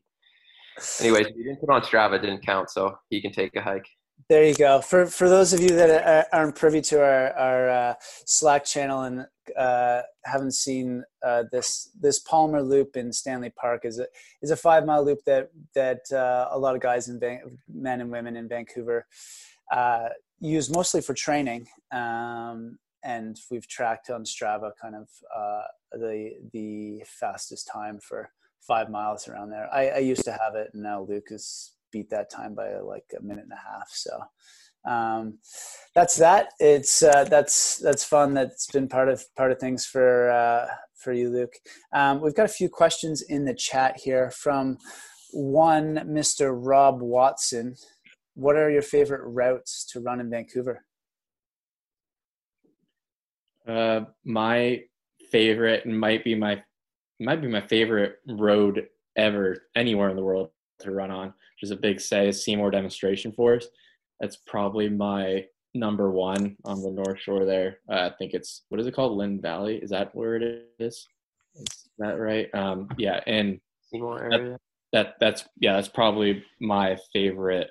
B: anyways, he didn't put on Strava, didn't count, so he can take a hike.
A: There you go. For for those of you that aren't privy to our our uh, Slack channel and uh, haven't seen uh, this this Palmer Loop in Stanley Park is a is a five mile loop that that uh, a lot of guys Van- men and women in Vancouver uh, used mostly for training. Um, and we've tracked on Strava kind of uh, the the fastest time for five miles around there. I, I, used to have it, and now Luke has beat that time by like a minute and a half. So um, that's that. It's uh, that's that's fun. That's been part of part of things for uh, for you, Luke. Um, we've got a few questions in the chat here from one Mr. Rob Watson. What are your favorite routes to run in Vancouver?
C: Uh, my favorite might be my might be my favorite road ever anywhere in the world to run on, which is a big say, Seymour Demonstration Forest. That's probably my number one on the North Shore there. Uh, I think it's what is it called? Lynn Valley. Is that where it is? Is that right? Um, yeah, and
B: Seymour area.
C: That, that that's yeah, that's probably my favorite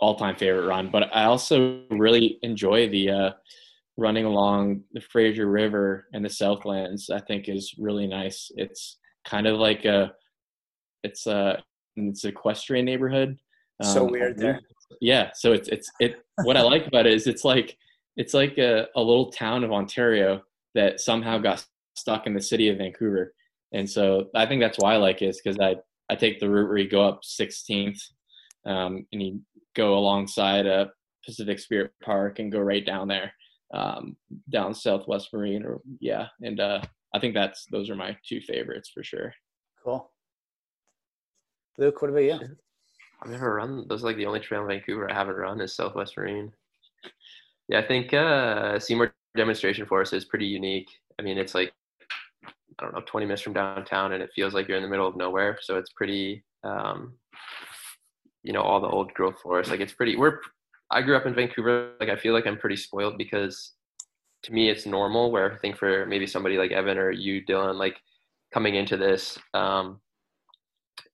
C: all-time favorite run. But I also really enjoy the uh, running along the Fraser River and the Southlands. I think is really nice. It's kind of like a it's a it's equestrian neighborhood.
A: So um, weird there.
C: Yeah. So it's it's it. What I like about it is it's like it's like a, a little town of Ontario that somehow got stuck in the city of Vancouver, and so I think that's why I like it is because I I take the route where you go up 16th, um, and you go alongside a Pacific Spirit Park and go right down there, um, down Southwest Marine, or yeah, and uh, I think that's those are my two favorites for sure.
A: Cool. Luke, what about you?
B: I've never run. Those are like the only trail in Vancouver I haven't run is Southwest Marine. Yeah, I think uh, Seymour Demonstration Forest is pretty unique. I mean, it's like I don't know, 20 minutes from downtown, and it feels like you're in the middle of nowhere. So it's pretty, um, you know, all the old growth forest. Like it's pretty. We're. I grew up in Vancouver. Like I feel like I'm pretty spoiled because to me it's normal. Where I think for maybe somebody like Evan or you, Dylan, like coming into this, um,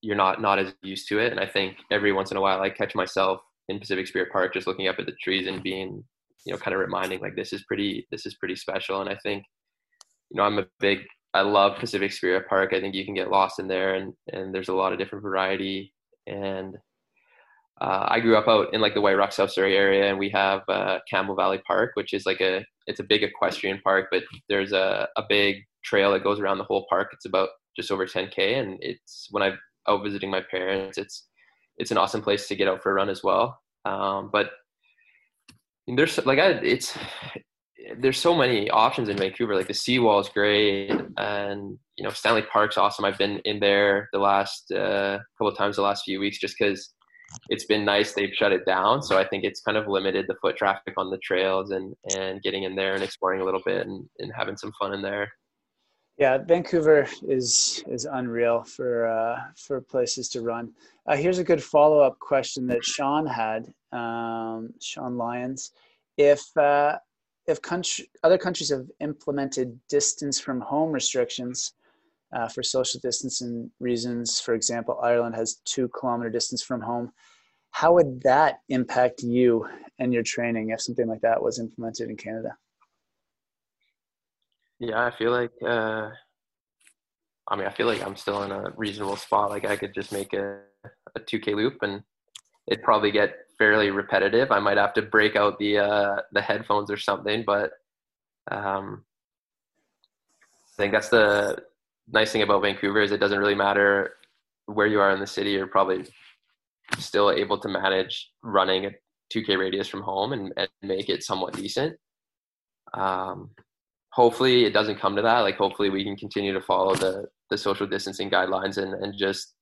B: you're not not as used to it. And I think every once in a while I catch myself in Pacific Spirit Park just looking up at the trees and being, you know, kind of reminding like this is pretty this is pretty special. And I think, you know, I'm a big I love Pacific Spirit Park. I think you can get lost in there and and there's a lot of different variety and uh, I grew up out in like the White Rock South Surrey area, and we have uh, Campbell Valley Park, which is like a it's a big equestrian park, but there's a, a big trail that goes around the whole park. It's about just over 10k, and it's when I out visiting my parents. It's it's an awesome place to get out for a run as well. Um, but there's like I, it's there's so many options in Vancouver. Like the seawall is great, and you know Stanley Park's awesome. I've been in there the last uh, couple of times the last few weeks just because it's been nice. They've shut it down, so I think it's kind of limited the foot traffic on the trails and and getting in there and exploring a little bit and, and having some fun in there.
A: Yeah, Vancouver is is unreal for uh, for places to run. Uh, here's a good follow up question that Sean had, um, Sean Lyons. If uh, if country, other countries have implemented distance from home restrictions uh, for social distancing reasons, for example, Ireland has two kilometer distance from home. How would that impact you and your training if something like that was implemented in Canada?
B: Yeah, I feel like uh, I mean, I feel like I'm still in a reasonable spot. Like I could just make a, a 2K loop and it'd probably get fairly repetitive. I might have to break out the uh, the headphones or something, but um, I think that's the nice thing about Vancouver is it doesn't really matter where you are in the city. You're probably still able to manage running a 2K radius from home and, and make it somewhat decent. Um, hopefully it doesn't come to that. Like hopefully we can continue to follow the the social distancing guidelines and and just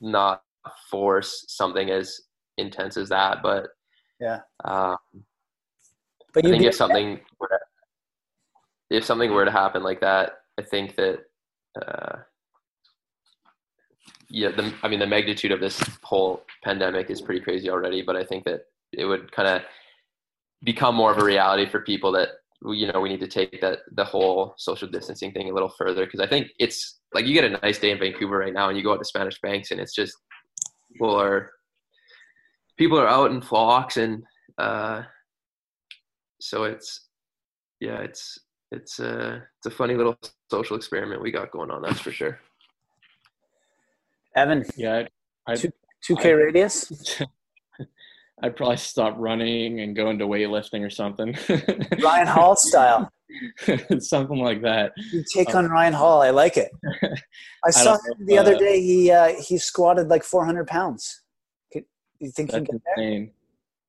B: not force something as intense as that. But
A: yeah,
B: um, but I think if something were to, if something were to happen like that, I think that. Uh, yeah, the, I mean, the magnitude of this whole pandemic is pretty crazy already, but I think that it would kind of become more of a reality for people that you know we need to take that the whole social distancing thing a little further because I think it's like you get a nice day in Vancouver right now and you go out to Spanish Banks and it's just people are people are out in flocks and uh, so it's yeah it's it's a uh, it's a funny little social experiment we got going on that's for sure.
A: Evan,
C: yeah,
A: I, two two K radius.
C: I'd probably stop running and go into weightlifting or something.
A: Ryan Hall style.
C: something like that.
A: You take on Ryan Hall. I like it. I saw him the uh, other day. He uh, he squatted like 400 pounds. You think
C: that's
A: he can
C: insane.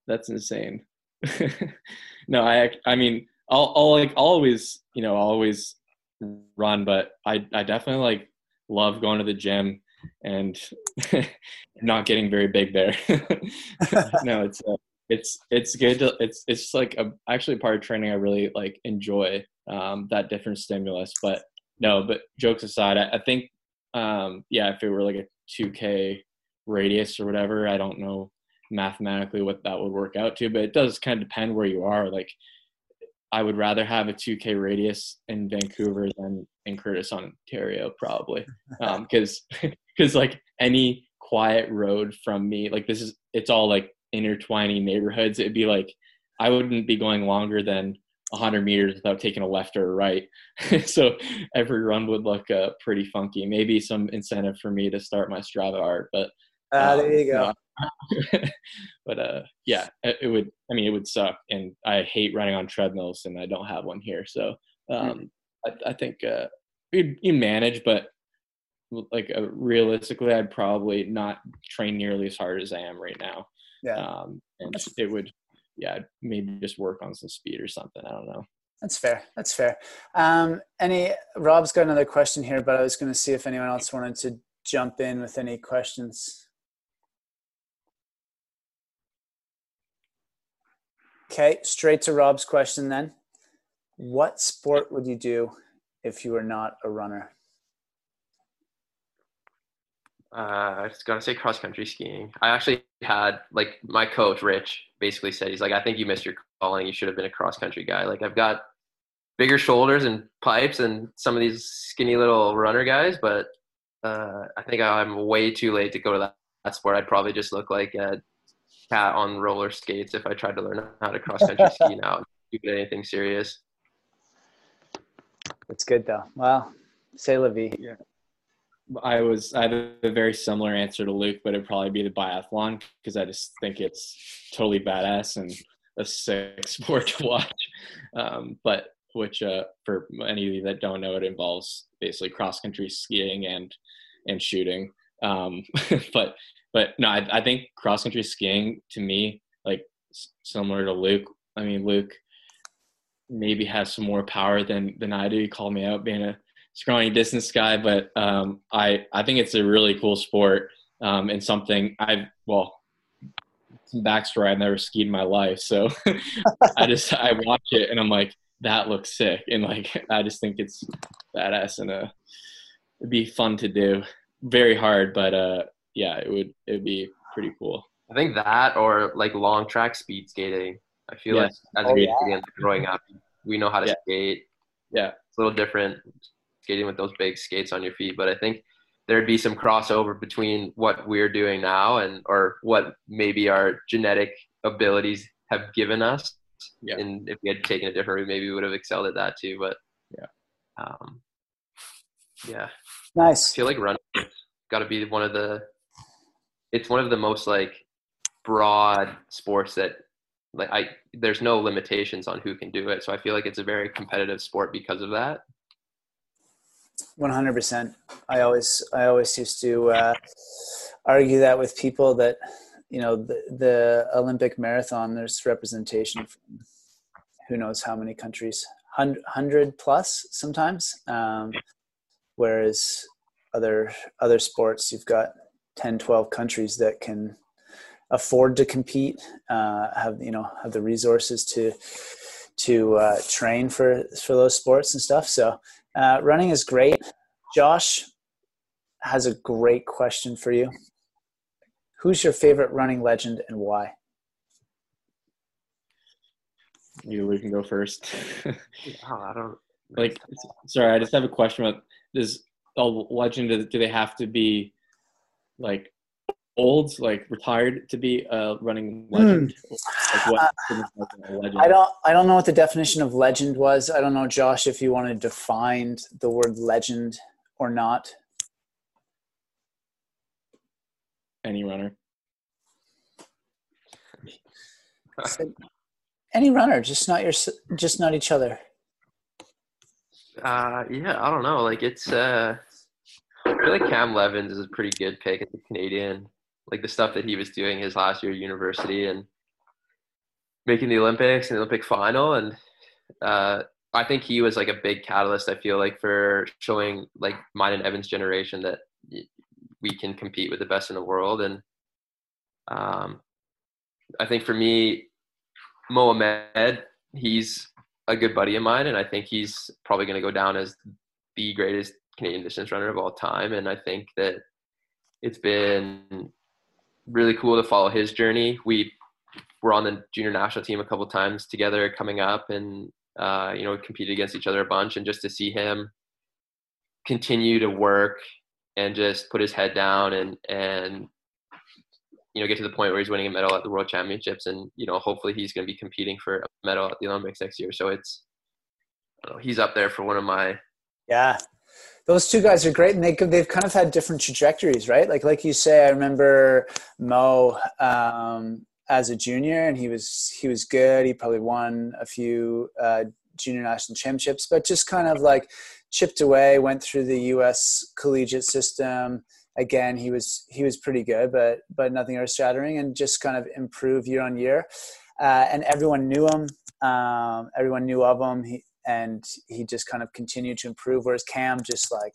C: that's insane. no, I I mean I'll, I'll like I'll always you know I'll always run, but I I definitely like love going to the gym and not getting very big there. no, it's uh, it's it's good to it's it's like a, actually part of training I really like enjoy um, that different stimulus. But no, but jokes aside, I, I think um, yeah, if it were like a 2K radius or whatever, I don't know mathematically what that would work out to, but it does kind of depend where you are. Like I would rather have a 2K radius in Vancouver than in Courtice, Ontario, probably, because um, because like any quiet road from me, like this is it's all like intertwining neighborhoods. It'd be like I wouldn't be going longer than 100 meters without taking a left or a right. so every run would look uh, pretty funky. Maybe some incentive for me to start my Strava art, but
A: uh, there you go.
C: but uh, yeah, it, it, would. I mean, it would suck, and I hate running on treadmills, and I don't have one here. So um, I, I, think uh, you you manage, but like uh, realistically, I'd probably not train nearly as hard as I am right now.
A: Yeah,
C: um, and it would, yeah, maybe just work on some speed or something. I don't know.
A: That's fair. That's fair. Um, any Rob's got another question here, but I was going to see if anyone else wanted to jump in with any questions. Okay, straight to Rob's question then. What sport would you do if you were not a runner?
B: Uh, I was gonna say cross country skiing. I actually had like my coach Rich basically said he's like I think you missed your calling. You should have been a cross country guy. Like I've got bigger shoulders and pipes than some of these skinny little runner guys, but uh, I think I'm way too late to go to that, that sport. I'd probably just look like a cat on roller skates if I tried to learn how to cross country ski now. Do anything serious.
A: It's good though. Well, say la vie.
C: Yeah. I was I have a very similar answer to Luke, but it'd probably be the biathlon because I just think it's totally badass and a sick sport to watch. Um, but which uh, for any of you that don't know, it involves basically cross country skiing and and shooting. Um, but but no, I, I think cross country skiing to me, like similar to Luke. I mean, Luke maybe has some more power than than I do. He called me out being a scrawny distance guy, but um, I I think it's a really cool sport um, and something I've well some backstory I've never skied in my life, so I just I watch it and I'm like that looks sick and like I just think it's badass and uh it'd be fun to do. Very hard, but uh yeah, it would it'd be pretty cool.
B: I think that or like long track speed skating. I feel yes. like as oh, yeah. growing up, we know how to
C: yeah.
B: skate.
C: Yeah,
B: it's a little different skating with those big skates on your feet, but I think there'd be some crossover between what we're doing now and or what maybe our genetic abilities have given us.
C: Yeah.
B: And if we had taken a different route, maybe we would have excelled at that too. But
C: yeah,
B: um, yeah,
A: nice.
B: I feel like running got to be one of the it's one of the most like broad sports that like I there's no limitations on who can do it. So I feel like it's a very competitive sport because of that.
A: One hundred percent. I always I always used to uh, argue that with people that you know the, the Olympic marathon. There's representation from who knows how many countries, hundred plus sometimes. Um, whereas other other sports, you've got 10 12 countries that can afford to compete uh, have you know have the resources to to uh, train for for those sports and stuff so uh, running is great. Josh has a great question for you. Who's your favorite running legend and why?
C: You we can go first.
B: Oh, i don't
C: like sorry i just have a question about does a legend do they have to be like old, like retired to be a running legend?
A: Mm. Like uh, legend? I don't. I don't know what the definition of legend was. I don't know, Josh, if you want to define the word legend or not.
C: Any runner.
A: any runner, just not your, just not each other.
B: Uh, yeah, I don't know. Like it's uh, I feel like Cam Levins is a pretty good pick at the Canadian. Like the stuff that he was doing his last year at university, and making the Olympics and the Olympic final, and uh, I think he was like a big catalyst. I feel like for showing like mine and Evan's generation that we can compete with the best in the world, and um, I think for me, Mohamed, he's a good buddy of mine, and I think he's probably going to go down as the greatest Canadian distance runner of all time. And I think that it's been really cool to follow his journey. We were on the junior national team a couple times together coming up, and uh, you know competed against each other a bunch. And just to see him continue to work and just put his head down and and you know get to the point where he's winning a medal at the world championships and you know hopefully he's going to be competing for a medal at the olympics next year so it's know, he's up there for one of my
A: yeah those two guys are great and they, they've kind of had different trajectories right? Like like you say i remember mo um, as a junior and he was he was good. He probably won a few uh, junior national championships but just kind of like chipped away went through the us collegiate system. Again he was he was pretty good but but nothing earth shattering and just kind of improved year on year. Uh, and everyone knew him. Um, everyone knew of him. He, and he just kind of continued to improve whereas cam just like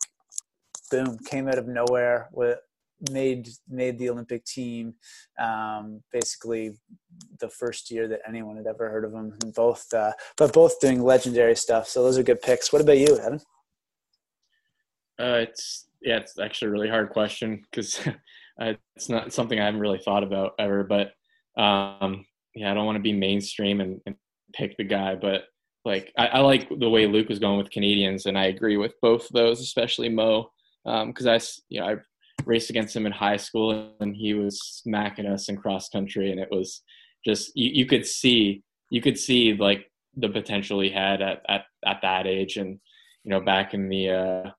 A: boom came out of nowhere with made made the olympic team um, basically the first year that anyone had ever heard of him and both uh, but both doing legendary stuff so those are good picks what about you evan
C: uh, it's yeah, it's actually a really hard question because it's not something I haven't really thought about ever. But um, yeah, I don't want to be mainstream and, and, pick the guy, but like I, I, like the way Luke was going with Canadians, and I agree with both of those, especially Mo, because um, I you know I raced against him in high school, and he was smacking us in cross country, and it was just you, you could see you could see like the potential he had at at, at that age, and you know back in the uh,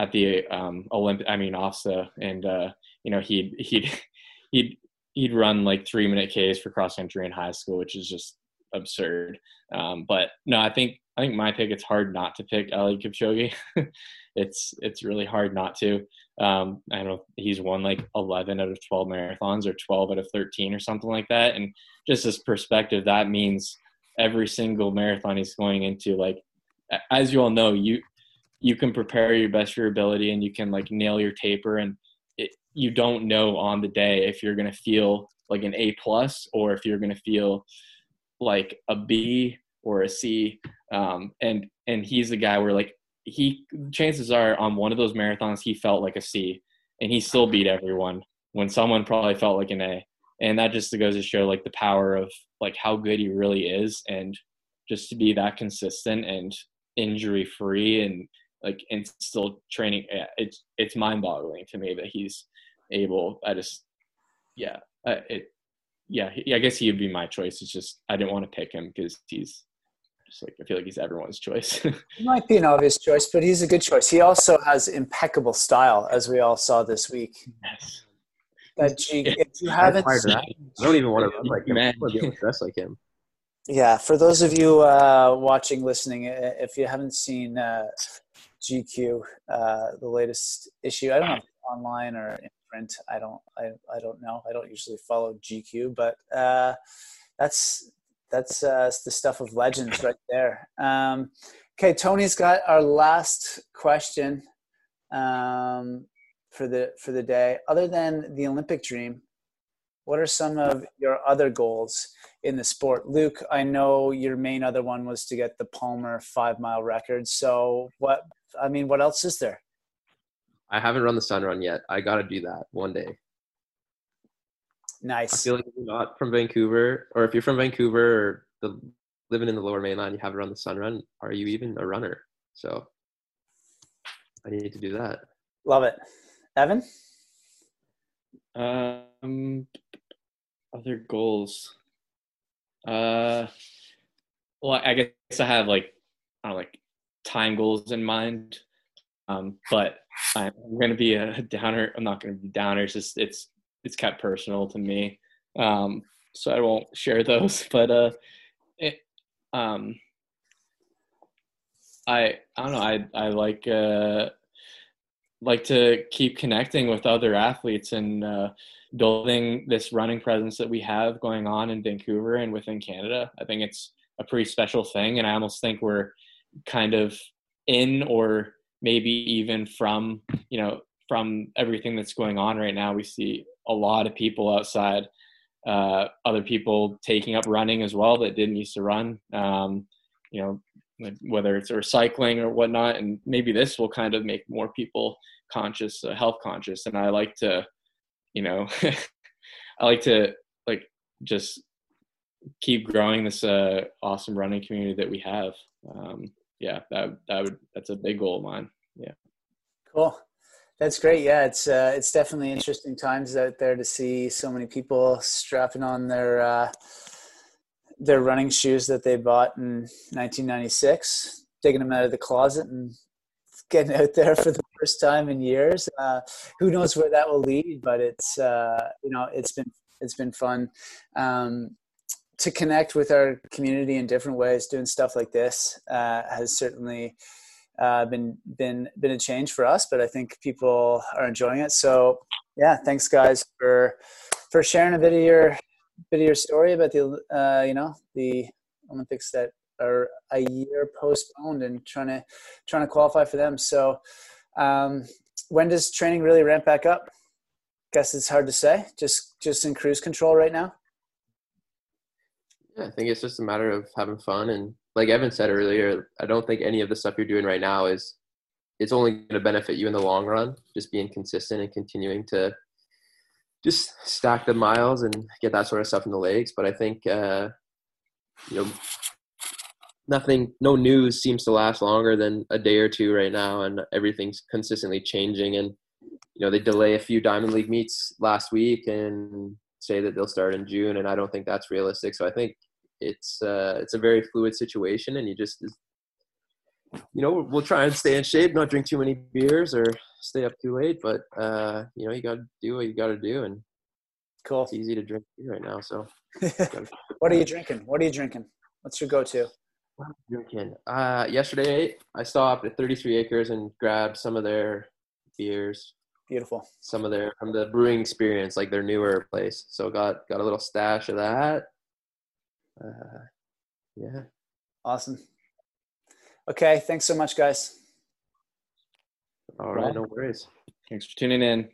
C: at the um, Olympic, I mean OFSAA, and uh, you know he'd he'd he'd he'd run like three minute Ks for cross country in high school, which is just absurd. Um, but no, I think I think my pick. It's hard not to pick Eliud Kipchoge. it's it's really hard not to. Um, I don't know he's won like 11 out of 12 marathons or 12 out of 13 or something like that. And just as perspective, that means every single marathon he's going into, like as you all know, you you can prepare your best for your ability and you can like nail your taper and it, you don't know on the day if you're going to feel like an A plus or if you're going to feel like a B or a C. Um, and, and he's the guy where like he, chances are on one of those marathons, he felt like a C and he still beat everyone when someone probably felt like an A. And that just goes to show like the power of like how good he really is and just to be that consistent and injury free and like and still training it's it's mind boggling to me that he's able i just yeah it yeah i guess he would be my choice. It's just i didn't want to pick him because he's just like i feel like he's everyone's choice.
A: He might be an obvious choice but he's a good choice. He also has impeccable style as we all saw this week. Yes. That G, if you haven't seen,
B: I don't even want to run like him. I want to be able to dress like him.
A: Yeah, for those of you uh, watching, listening, if you haven't seen uh, GQ, uh, the latest issue. I don't know if online or in I don't. I, I don't know. I don't usually follow GQ, but uh, that's that's uh, the stuff of legends right there. Um, okay, Tony's got our last question um, for the for the day. Other than the Olympic dream, what are some of your other goals in the sport? Luke, I know your main other one was to get the Palmer five mile record. So what I mean, what else is there?
B: I haven't run the sun run yet. I got to do that one day.
A: Nice.
B: I feel like if you're not from Vancouver, or if you're from Vancouver or the, living in the Lower Mainland, you haven't run the sun run. Are you even a runner? So I need to do that.
A: Love it, Evan.
C: Um, other goals. Uh, well, I guess I have like, I don't know, like time goals in mind. Um, but I'm going to be a downer. I'm not going to be downer. It's just it's it's kept personal to me, um, so I won't share those. But uh, it, um, I I don't know. I I like uh, like to keep connecting with other athletes and uh, building this running presence that we have going on in Vancouver and within Canada. I think it's a pretty special thing, and I almost think we're kind of in or maybe even from you know from everything that's going on right now we see a lot of people outside uh, other people taking up running as well that didn't used to run um, you know whether it's recycling or whatnot. And maybe this will kind of make more people conscious uh, health conscious. And i like to you know i like to like just keep growing this uh, awesome running community that we have. Um, yeah that that would that's a big goal of mine yeah
A: cool that's great yeah it's uh, it's definitely interesting times out there to see so many people strapping on their uh, their running shoes that they bought in 1996, taking them out of the closet and getting out there for the first time in years. Uh, who knows where that will lead? But it's uh, you know it's been it's been fun um, to connect with our community in different ways. Doing stuff like this uh, has certainly uh, been been been a change for us. But I think people are enjoying it. So yeah, thanks guys for for sharing a bit of your bit of your story about the uh, you know the Olympics that are a year postponed and trying to trying to qualify for them. So um, when does training really ramp back up? Guess it's hard to say. Just just in cruise control right now.
B: Yeah, I think it's just a matter of having fun and like Evan said earlier, I don't think any of the stuff you're doing right now is it's only going to benefit you in the long run. Just being consistent and continuing to just stack the miles and get that sort of stuff in the legs. But I think uh, you know nothing, no news seems to last longer than a day or two right now, and everything's consistently changing. And you know they delay a few Diamond League meets last week and say that they'll start in June, and I don't think that's realistic. So I think it's uh, it's a very fluid situation, and you just you know we'll try and stay in shape, not drink too many beers or stay up too late, but uh, you know, you got to do what you got to do, and
A: cool.
B: It's easy to drink right now. So,
A: what are you drinking? What are you drinking? What's your go-to?
B: drinking? Uh, yesterday I stopped at 33 Acres and grabbed some of their beers.
A: Beautiful.
B: Some of their from the brewing experience, like their newer place. So got got a little stash of that. Uh, yeah.
A: Awesome. Okay. Thanks so much, guys.
B: All right, no worries.
C: Thanks for tuning in.